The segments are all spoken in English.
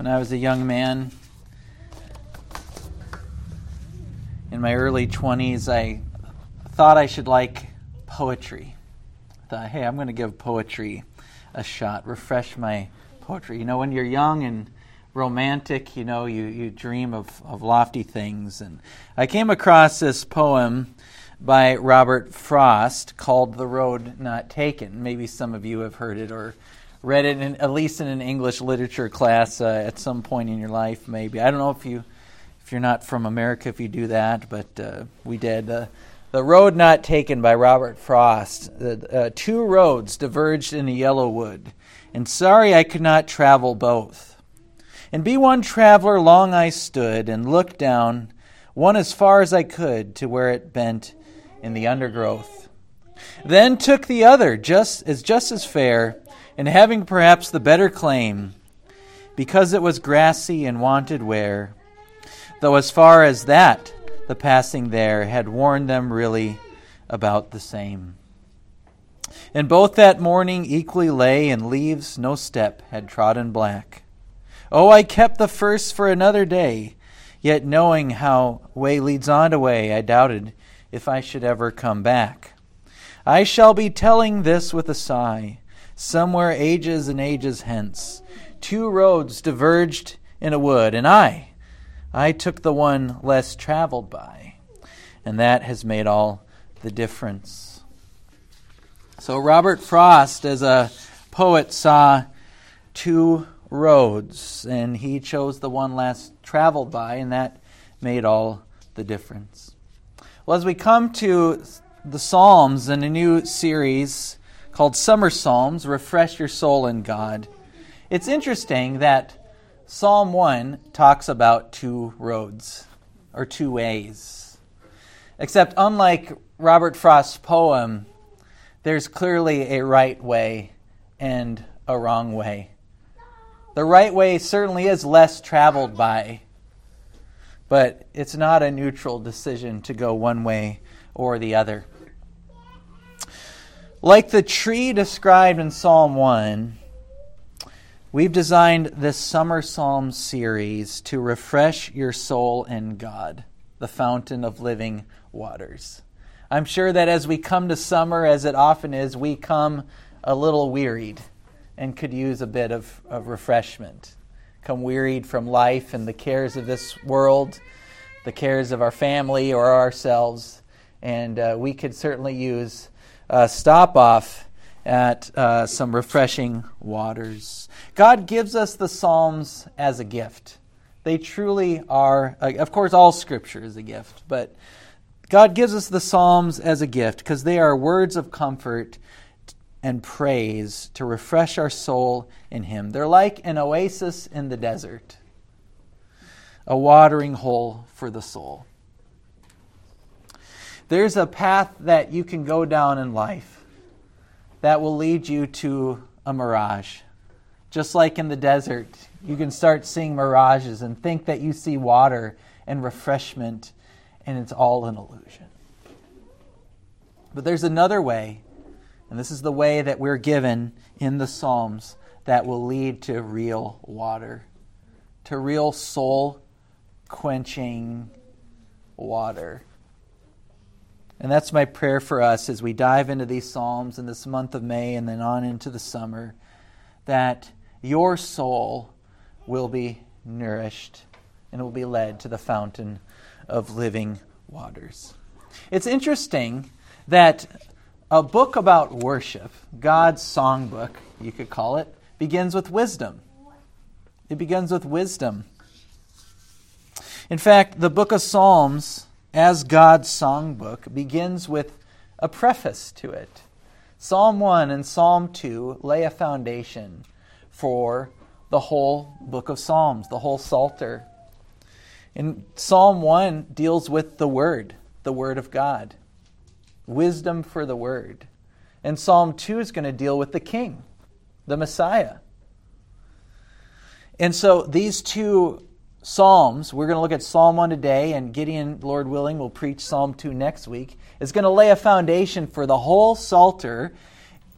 when I was a young man. In my early 20s, I thought I should like poetry. I thought, hey, I'm going to give poetry a shot, refresh my poetry. You know, when you're young and romantic, you know, you, you dream of, of lofty things. And I came across this poem by Robert Frost called The Road Not Taken. Maybe some of you have heard it or read it, in, at least in an English literature class uh, at some point in your life, maybe. I don't know if you if you're not from America if you do that, but uh, we did. Uh, the Road Not Taken by Robert Frost. Uh, two roads diverged in a yellow wood, and sorry I could not travel both. And be one traveler long I stood, and looked down, one as far as I could, to where it bent in the undergrowth. Then took the other, just as just as fair, and having perhaps the better claim, because it was grassy and wanted wear. Though as far as that, the passing there had warned them really about the same. And both that morning equally lay, and leaves no step had trodden black. Oh, I kept the first for another day, yet knowing how way leads on to way, I doubted if I should ever come back. I shall be telling this with a sigh, somewhere ages and ages hence. Two roads diverged in a wood, and I, I took the one less traveled by. And that has made all the difference. So, Robert Frost, as a poet, saw two roads, and he chose the one less traveled by, and that made all the difference. Well, as we come to the Psalms in a new series, called Summer Psalms Refresh Your Soul in God. It's interesting that Psalm 1 talks about two roads or two ways. Except, unlike Robert Frost's poem, there's clearly a right way and a wrong way. The right way certainly is less traveled by, but it's not a neutral decision to go one way or the other. Like the tree described in Psalm 1, we've designed this Summer Psalm series to refresh your soul in God, the fountain of living waters. I'm sure that as we come to summer, as it often is, we come a little wearied and could use a bit of, of refreshment. Come wearied from life and the cares of this world, the cares of our family or ourselves, and uh, we could certainly use uh, stop off at uh, some refreshing waters. God gives us the Psalms as a gift. They truly are, of course, all Scripture is a gift, but God gives us the Psalms as a gift because they are words of comfort and praise to refresh our soul in Him. They're like an oasis in the desert, a watering hole for the soul. There's a path that you can go down in life that will lead you to a mirage. Just like in the desert, you can start seeing mirages and think that you see water and refreshment, and it's all an illusion. But there's another way, and this is the way that we're given in the Psalms that will lead to real water, to real soul quenching water. And that's my prayer for us as we dive into these Psalms in this month of May and then on into the summer that your soul will be nourished and will be led to the fountain of living waters. It's interesting that a book about worship, God's songbook, you could call it, begins with wisdom. It begins with wisdom. In fact, the book of Psalms as God's songbook begins with a preface to it. Psalm 1 and Psalm 2 lay a foundation for the whole book of Psalms, the whole Psalter. And Psalm 1 deals with the Word, the Word of God, wisdom for the Word. And Psalm 2 is going to deal with the King, the Messiah. And so these two Psalms, we're going to look at Psalm 1 today, and Gideon, Lord willing, will preach Psalm 2 next week, is going to lay a foundation for the whole Psalter,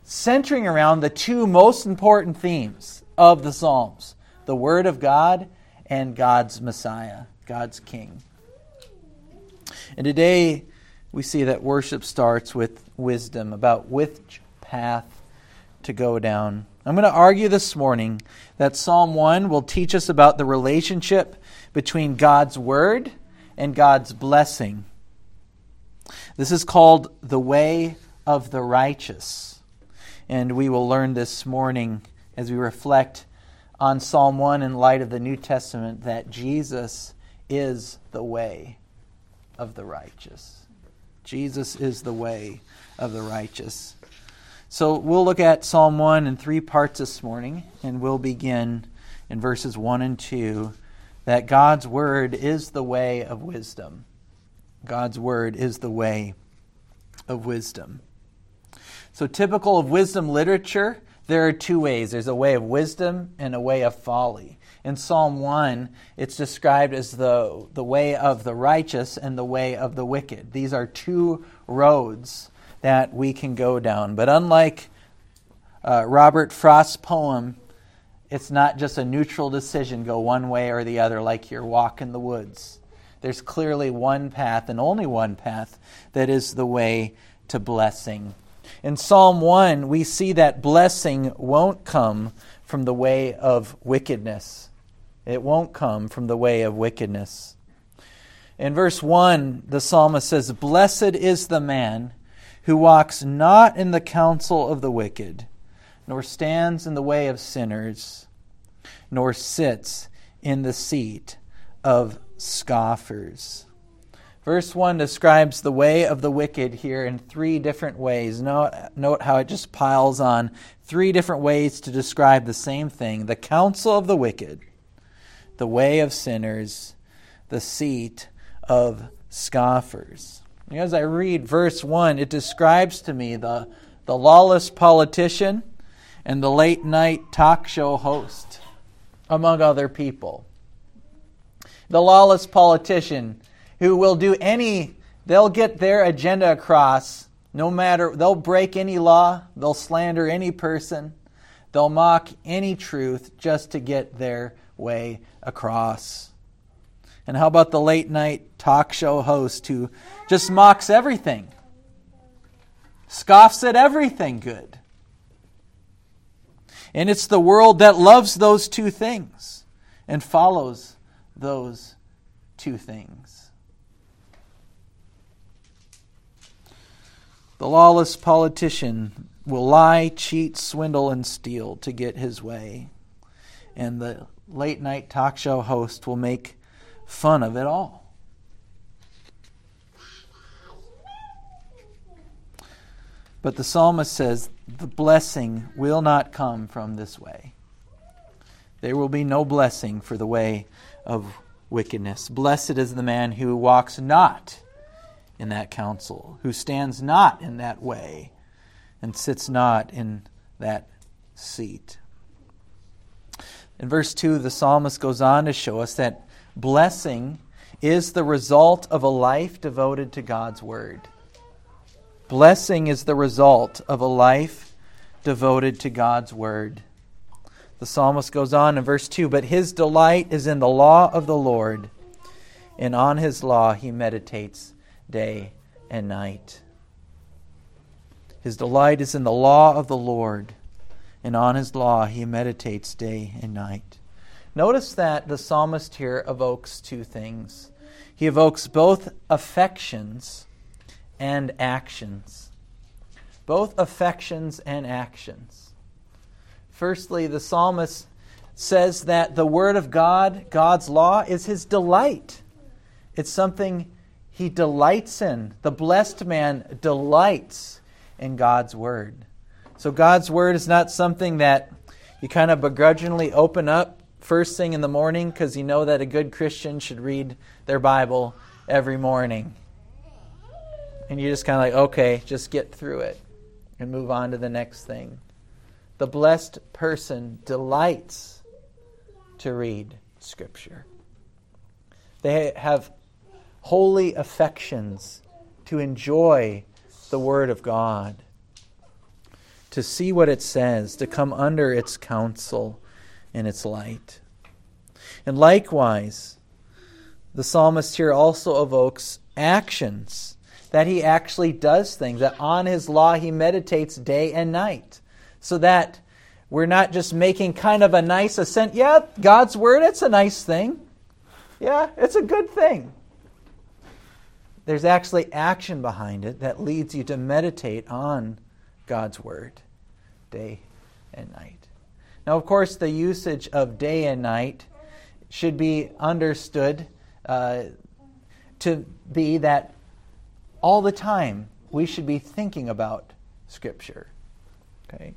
centering around the two most important themes of the Psalms the Word of God and God's Messiah, God's King. And today we see that worship starts with wisdom about which path to go down. I'm going to argue this morning that Psalm 1 will teach us about the relationship between God's Word and God's blessing. This is called the way of the righteous. And we will learn this morning as we reflect on Psalm 1 in light of the New Testament that Jesus is the way of the righteous. Jesus is the way of the righteous. So we'll look at Psalm 1 in three parts this morning, and we'll begin in verses 1 and 2 that God's word is the way of wisdom. God's word is the way of wisdom. So, typical of wisdom literature, there are two ways there's a way of wisdom and a way of folly. In Psalm 1, it's described as the, the way of the righteous and the way of the wicked. These are two roads that we can go down. But unlike uh, Robert Frost's poem, it's not just a neutral decision, go one way or the other, like your walk in the woods. There's clearly one path and only one path that is the way to blessing. In Psalm 1, we see that blessing won't come from the way of wickedness. It won't come from the way of wickedness. In verse 1, the psalmist says, Blessed is the man who walks not in the counsel of the wicked, nor stands in the way of sinners, nor sits in the seat of scoffers. Verse 1 describes the way of the wicked here in three different ways. Note, note how it just piles on three different ways to describe the same thing the counsel of the wicked, the way of sinners, the seat of scoffers. As I read verse 1, it describes to me the, the lawless politician and the late night talk show host, among other people. The lawless politician who will do any, they'll get their agenda across no matter, they'll break any law, they'll slander any person, they'll mock any truth just to get their way across. And how about the late night talk show host who just mocks everything, scoffs at everything good? And it's the world that loves those two things and follows those two things. The lawless politician will lie, cheat, swindle, and steal to get his way. And the late night talk show host will make fun of it all. But the psalmist says the blessing will not come from this way. There will be no blessing for the way of wickedness. Blessed is the man who walks not in that counsel, who stands not in that way, and sits not in that seat. In verse 2, the psalmist goes on to show us that blessing is the result of a life devoted to God's word. Blessing is the result of a life devoted to God's word. The psalmist goes on in verse 2 But his delight is in the law of the Lord, and on his law he meditates day and night. His delight is in the law of the Lord, and on his law he meditates day and night. Notice that the psalmist here evokes two things. He evokes both affections and actions. Both affections and actions. Firstly, the psalmist says that the Word of God, God's law, is his delight. It's something he delights in. The blessed man delights in God's Word. So, God's Word is not something that you kind of begrudgingly open up first thing in the morning because you know that a good Christian should read their Bible every morning. And you're just kind of like, okay, just get through it and move on to the next thing. The blessed person delights to read Scripture. They have holy affections to enjoy the Word of God, to see what it says, to come under its counsel and its light. And likewise, the psalmist here also evokes actions, that he actually does things, that on his law he meditates day and night, so that we're not just making kind of a nice assent. Yeah, God's word, it's a nice thing. Yeah, it's a good thing. There's actually action behind it that leads you to meditate on God's word day and night. Now, of course, the usage of day and night should be understood uh, to be that all the time we should be thinking about Scripture. Okay?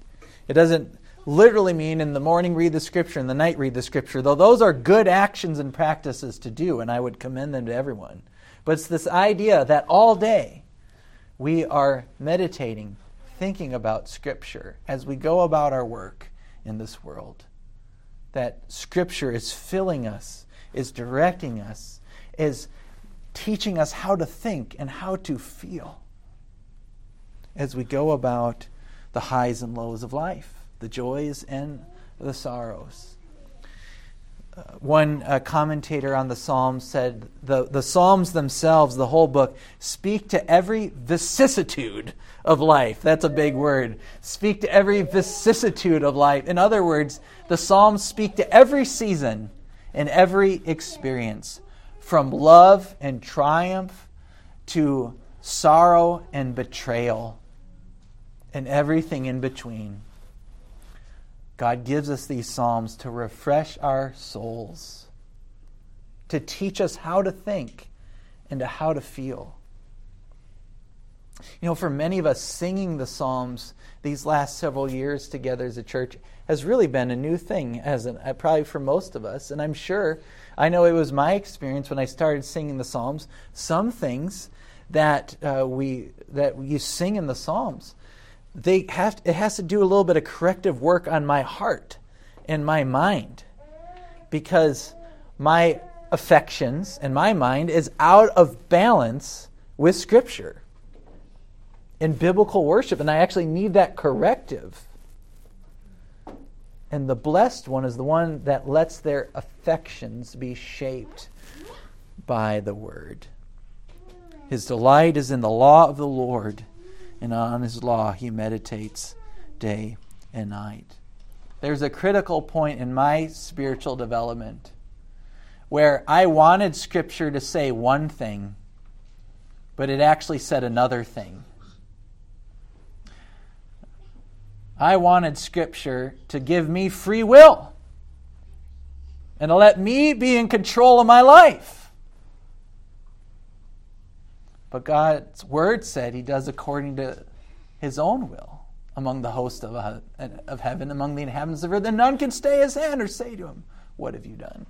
It doesn't literally mean in the morning read the Scripture, in the night read the Scripture, though those are good actions and practices to do, and I would commend them to everyone. But it's this idea that all day we are meditating, thinking about Scripture as we go about our work in this world. That Scripture is filling us, is directing us, is teaching us how to think and how to feel as we go about the highs and lows of life, the joys and the sorrows one uh, commentator on the Psalms said the, the Psalms themselves, the whole book, speak to every vicissitude of life. That's a big word. Speak to every vicissitude of life. In other words, the Psalms speak to every season and every experience, from love and triumph to sorrow and betrayal, and everything in between. God gives us these Psalms to refresh our souls, to teach us how to think and to how to feel. You know, for many of us, singing the Psalms these last several years together as a church has really been a new thing, as an, probably for most of us. And I'm sure, I know it was my experience when I started singing the Psalms. Some things that uh, we that you sing in the Psalms they have it has to do a little bit of corrective work on my heart and my mind because my affections and my mind is out of balance with scripture in biblical worship and I actually need that corrective. And the blessed one is the one that lets their affections be shaped by the word. His delight is in the law of the Lord and on his law he meditates day and night. There's a critical point in my spiritual development where I wanted Scripture to say one thing, but it actually said another thing. I wanted Scripture to give me free will and to let me be in control of my life. But God's word said he does according to his own will among the host of, uh, of heaven, among the inhabitants of earth, and none can stay his hand or say to him, What have you done?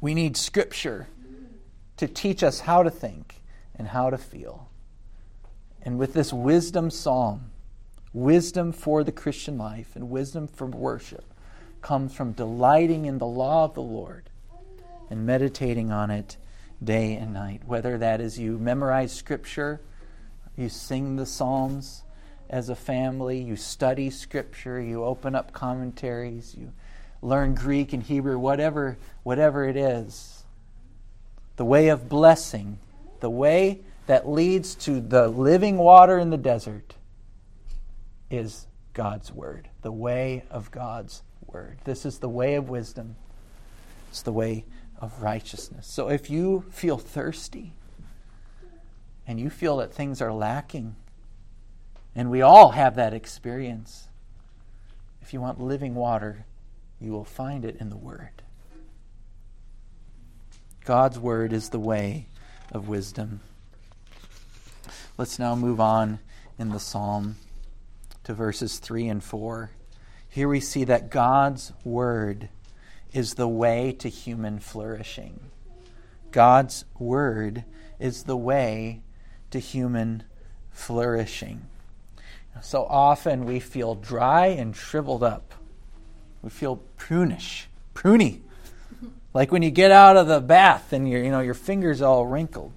We need scripture to teach us how to think and how to feel. And with this wisdom psalm, wisdom for the Christian life and wisdom for worship comes from delighting in the law of the Lord and meditating on it day and night. Whether that is you memorize Scripture, you sing the Psalms as a family, you study Scripture, you open up commentaries, you learn Greek and Hebrew, whatever, whatever it is. The way of blessing, the way that leads to the living water in the desert is God's Word, the way of God's Word. This is the way of wisdom. It's the way of righteousness. So if you feel thirsty and you feel that things are lacking, and we all have that experience, if you want living water, you will find it in the Word. God's Word is the way of wisdom. Let's now move on in the psalm to verses 3 and 4. Here we see that God's Word is the way to human flourishing. God's Word is the way to human flourishing. So often we feel dry and shriveled up. We feel prunish, pruny. Like when you get out of the bath and your, you know, your fingers all wrinkled.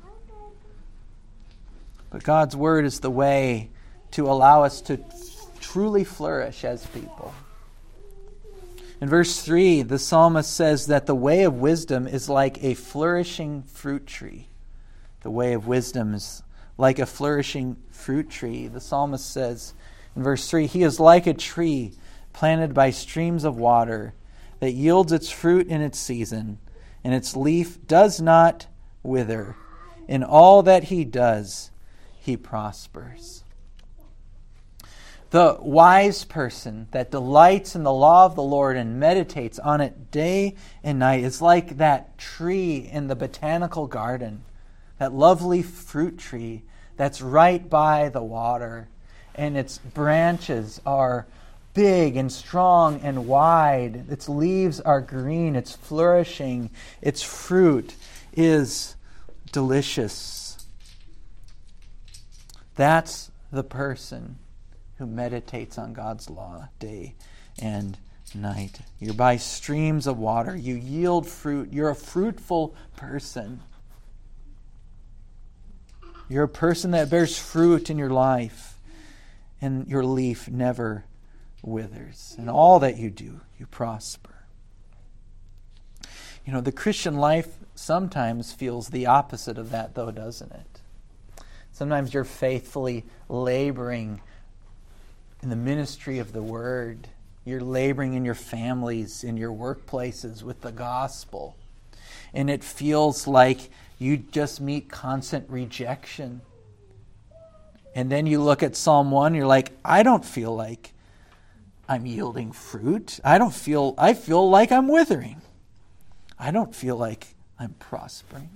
But God's Word is the way to allow us to truly flourish as people. In verse 3, the psalmist says that the way of wisdom is like a flourishing fruit tree. The way of wisdom is like a flourishing fruit tree. The psalmist says in verse 3 He is like a tree planted by streams of water that yields its fruit in its season, and its leaf does not wither. In all that he does, he prospers. The wise person that delights in the law of the Lord and meditates on it day and night is like that tree in the botanical garden, that lovely fruit tree that's right by the water, and its branches are big and strong and wide. Its leaves are green, it's flourishing, its fruit is delicious. That's the person who meditates on God's law day and night. You're by streams of water. You yield fruit. You're a fruitful person. You're a person that bears fruit in your life, and your leaf never withers. And all that you do, you prosper. You know, the Christian life sometimes feels the opposite of that, though, doesn't it? Sometimes you're faithfully laboring in the ministry of the word. You're laboring in your families, in your workplaces with the gospel. And it feels like you just meet constant rejection. And then you look at Psalm 1, you're like, I don't feel like I'm yielding fruit. I don't feel I feel like I'm withering. I don't feel like I'm prospering.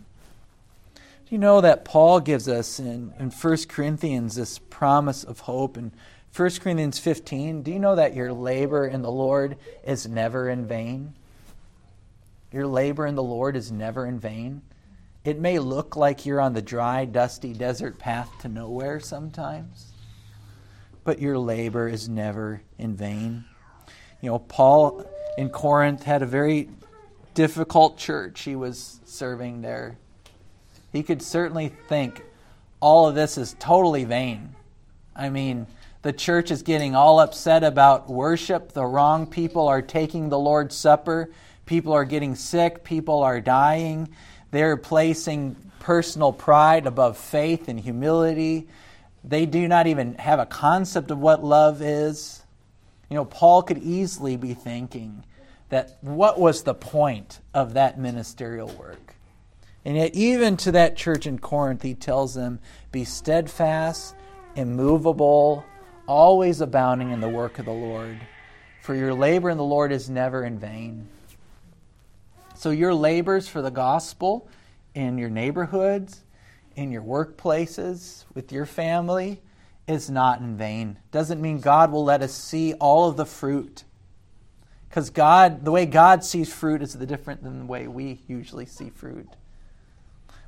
Do you know that Paul gives us in, in 1 Corinthians this promise of hope and 1 Corinthians 15, do you know that your labor in the Lord is never in vain? Your labor in the Lord is never in vain. It may look like you're on the dry, dusty desert path to nowhere sometimes, but your labor is never in vain. You know, Paul in Corinth had a very difficult church he was serving there. He could certainly think all of this is totally vain. I mean, the church is getting all upset about worship. The wrong people are taking the Lord's Supper. People are getting sick. People are dying. They're placing personal pride above faith and humility. They do not even have a concept of what love is. You know, Paul could easily be thinking that what was the point of that ministerial work? And yet, even to that church in Corinth, he tells them, Be steadfast, immovable, always abounding in the work of the Lord, for your labor in the Lord is never in vain. So, your labors for the gospel in your neighborhoods, in your workplaces, with your family, is not in vain. Doesn't mean God will let us see all of the fruit. Because God, the way God sees fruit is the different than the way we usually see fruit.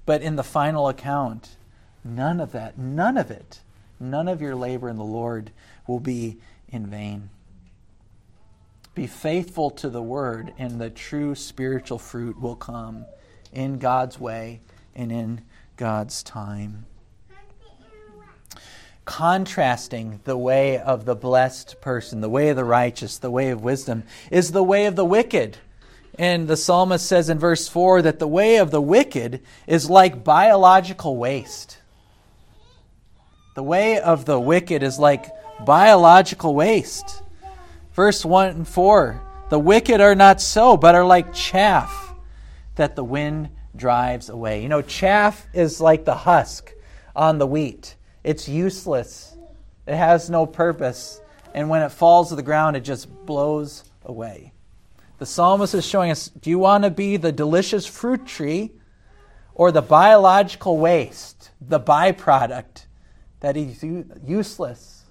But in the final account, none of that, none of it none of your labor in the Lord will be in vain. Be faithful to the word, and the true spiritual fruit will come in God's way and in God's time. Contrasting the way of the blessed person, the way of the righteous, the way of wisdom, is the way of the wicked. And the psalmist says in verse 4 that the way of the wicked is like biological waste. The way of the wicked is like biological waste. Verse 1 and 4 The wicked are not so, but are like chaff that the wind drives away. You know, chaff is like the husk on the wheat, it's useless, it has no purpose. And when it falls to the ground, it just blows away. The psalmist is showing us do you want to be the delicious fruit tree or the biological waste, the byproduct that is useless.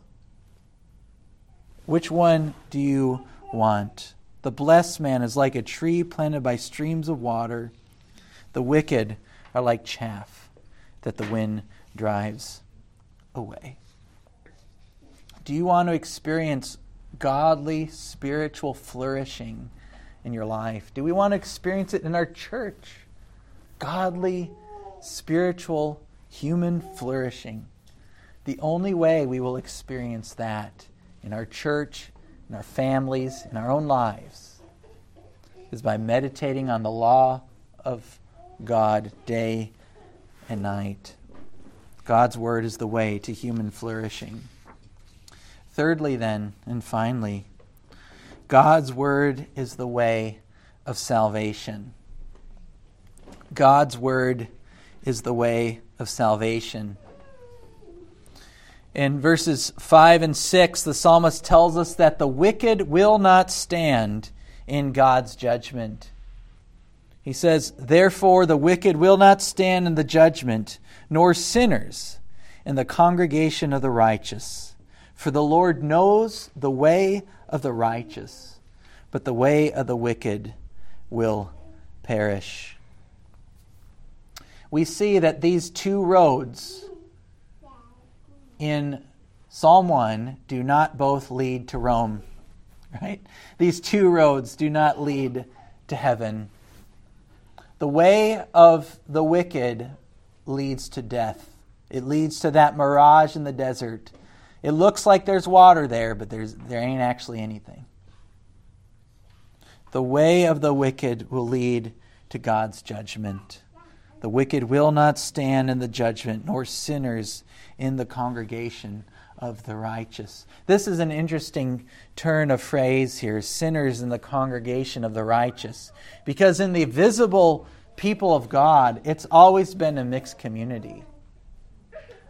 Which one do you want? The blessed man is like a tree planted by streams of water. The wicked are like chaff that the wind drives away. Do you want to experience godly spiritual flourishing in your life? Do we want to experience it in our church? Godly spiritual human flourishing. The only way we will experience that in our church, in our families, in our own lives, is by meditating on the law of God day and night. God's word is the way to human flourishing. Thirdly, then, and finally, God's word is the way of salvation. God's word is the way of salvation. In verses 5 and 6, the psalmist tells us that the wicked will not stand in God's judgment. He says, Therefore, the wicked will not stand in the judgment, nor sinners in the congregation of the righteous. For the Lord knows the way of the righteous, but the way of the wicked will perish. We see that these two roads in Psalm 1 do not both lead to Rome, right? These two roads do not lead to heaven. The way of the wicked leads to death. It leads to that mirage in the desert. It looks like there's water there, but there's, there ain't actually anything. The way of the wicked will lead to God's judgment. The wicked will not stand in the judgment, nor sinners in the congregation of the righteous. This is an interesting turn of phrase here sinners in the congregation of the righteous. Because in the visible people of God, it's always been a mixed community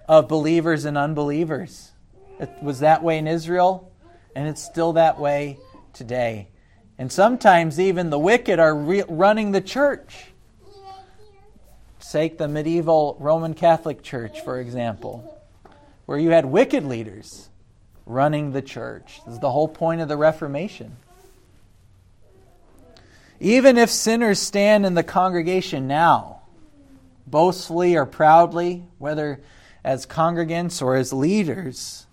of believers and unbelievers. It was that way in Israel, and it's still that way today. And sometimes even the wicked are re- running the church. Take the medieval Roman Catholic Church, for example, where you had wicked leaders running the church. This is the whole point of the Reformation. Even if sinners stand in the congregation now, boastfully or proudly, whether as congregants or as leaders,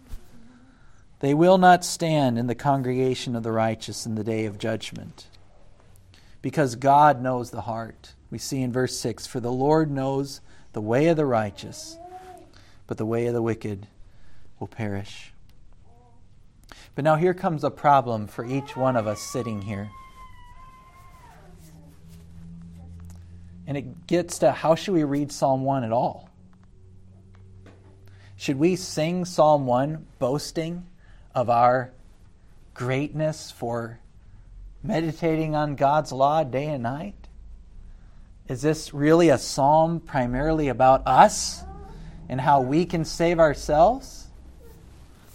they will not stand in the congregation of the righteous in the day of judgment. Because God knows the heart. We see in verse 6 For the Lord knows the way of the righteous, but the way of the wicked will perish. But now here comes a problem for each one of us sitting here. And it gets to how should we read Psalm 1 at all? Should we sing Psalm 1 boasting of our greatness for meditating on God's law day and night? Is this really a psalm primarily about us and how we can save ourselves?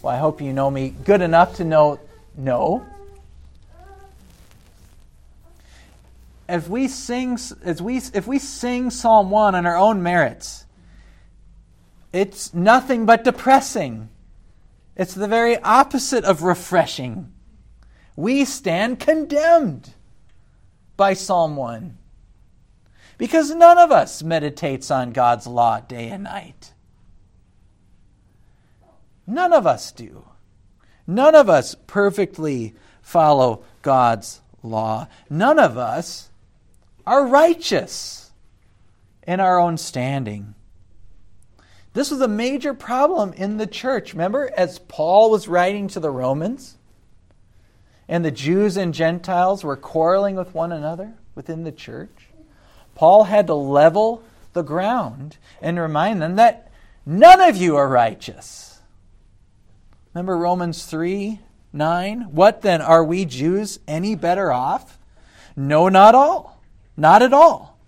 Well, I hope you know me good enough to know no. If we sing, as we, if we sing Psalm 1 on our own merits, it's nothing but depressing. It's the very opposite of refreshing. We stand condemned by Psalm 1 because none of us meditates on God's law day and night. None of us do. None of us perfectly follow God's law. None of us are righteous in our own standing. This was a major problem in the church. Remember, as Paul was writing to the Romans, and the Jews and Gentiles were quarreling with one another within the church, Paul had to level the ground and remind them that none of you are righteous. Remember Romans 3 9? What then? Are we Jews any better off? No, not all. Not at all.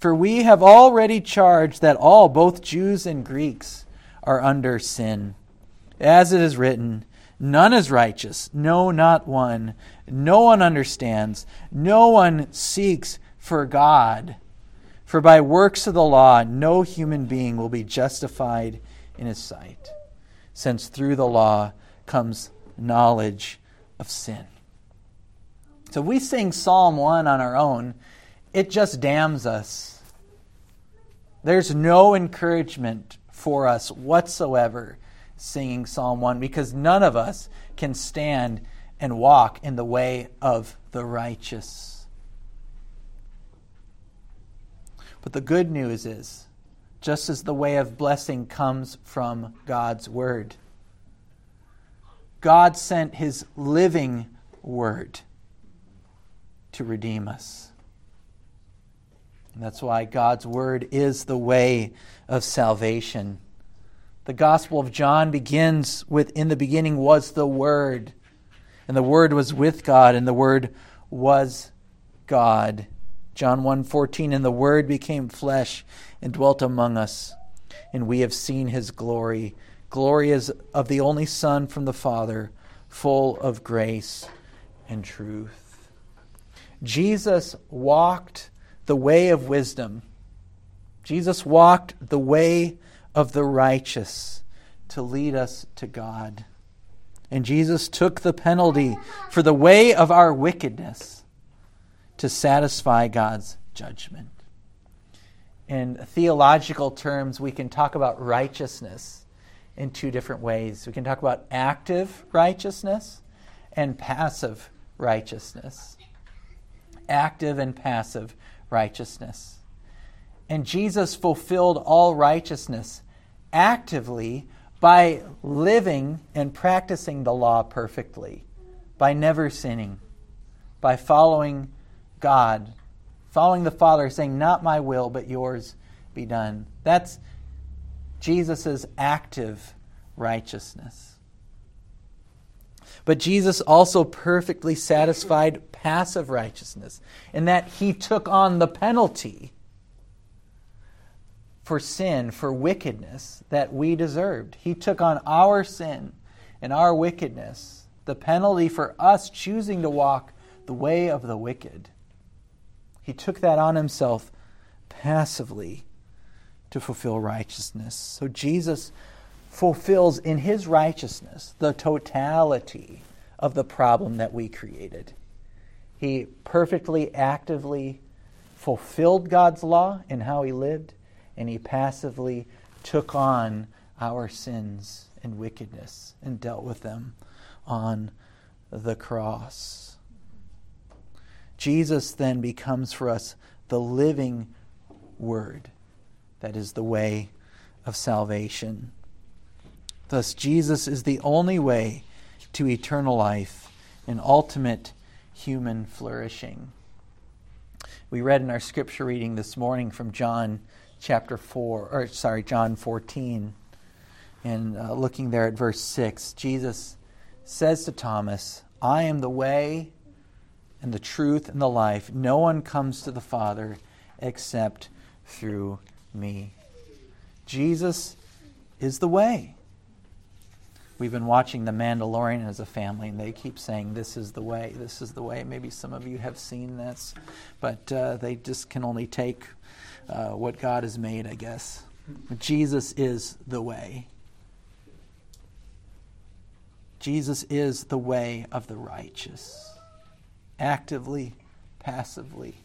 For we have already charged that all, both Jews and Greeks, are under sin. As it is written, None is righteous, no, not one. No one understands, no one seeks for God. For by works of the law, no human being will be justified in his sight, since through the law comes knowledge of sin. So we sing Psalm 1 on our own, it just damns us. There's no encouragement for us whatsoever singing Psalm 1 because none of us can stand and walk in the way of the righteous. But the good news is just as the way of blessing comes from God's word, God sent his living word to redeem us. And that's why God's word is the way of salvation. The Gospel of John begins with In the beginning was the Word, and the Word was with God, and the Word was God. John 1:14 and the word became flesh and dwelt among us and we have seen his glory. Glory is of the only son from the father full of grace and truth. Jesus walked the way of wisdom. Jesus walked the way of the righteous to lead us to God. And Jesus took the penalty for the way of our wickedness to satisfy God's judgment. In theological terms, we can talk about righteousness in two different ways. We can talk about active righteousness and passive righteousness. Active and passive righteousness. And Jesus fulfilled all righteousness actively by living and practicing the law perfectly, by never sinning, by following God, following the Father, saying, Not my will, but yours be done. That's Jesus' active righteousness. But Jesus also perfectly satisfied passive righteousness in that he took on the penalty for sin, for wickedness that we deserved. He took on our sin and our wickedness, the penalty for us choosing to walk the way of the wicked. He took that on himself passively to fulfill righteousness. So Jesus fulfills in his righteousness the totality of the problem that we created. He perfectly, actively fulfilled God's law in how he lived, and he passively took on our sins and wickedness and dealt with them on the cross. Jesus then becomes for us the living Word that is the way of salvation. Thus, Jesus is the only way to eternal life and ultimate human flourishing. We read in our scripture reading this morning from John chapter 4, or sorry, John 14, and uh, looking there at verse 6, Jesus says to Thomas, I am the way and the truth and the life. No one comes to the Father except through me. Jesus is the way. We've been watching The Mandalorian as a family, and they keep saying, This is the way, this is the way. Maybe some of you have seen this, but uh, they just can only take uh, what God has made, I guess. Jesus is the way. Jesus is the way of the righteous actively, passively.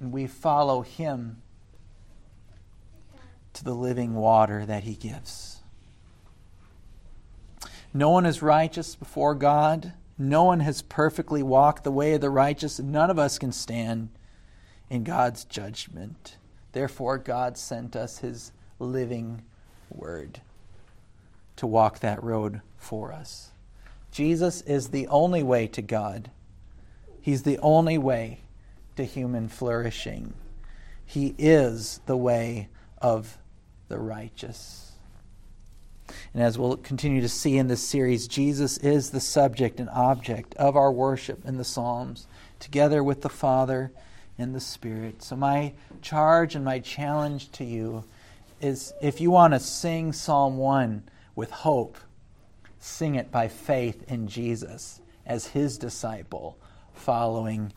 And we follow him to the living water that he gives. No one is righteous before God. No one has perfectly walked the way of the righteous. None of us can stand in God's judgment. Therefore, God sent us his living word to walk that road for us. Jesus is the only way to God. He's the only way to human flourishing. He is the way of the righteous. And as we'll continue to see in this series, Jesus is the subject and object of our worship in the Psalms, together with the Father and the Spirit. So, my charge and my challenge to you is if you want to sing Psalm 1 with hope, sing it by faith in Jesus as his disciple following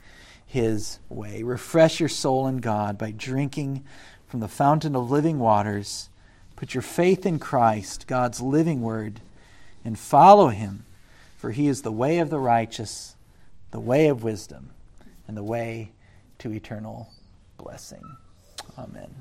his way. Refresh your soul in God by drinking from the fountain of living waters. Put your faith in Christ, God's living word, and follow him, for he is the way of the righteous, the way of wisdom, and the way to eternal blessing. Amen.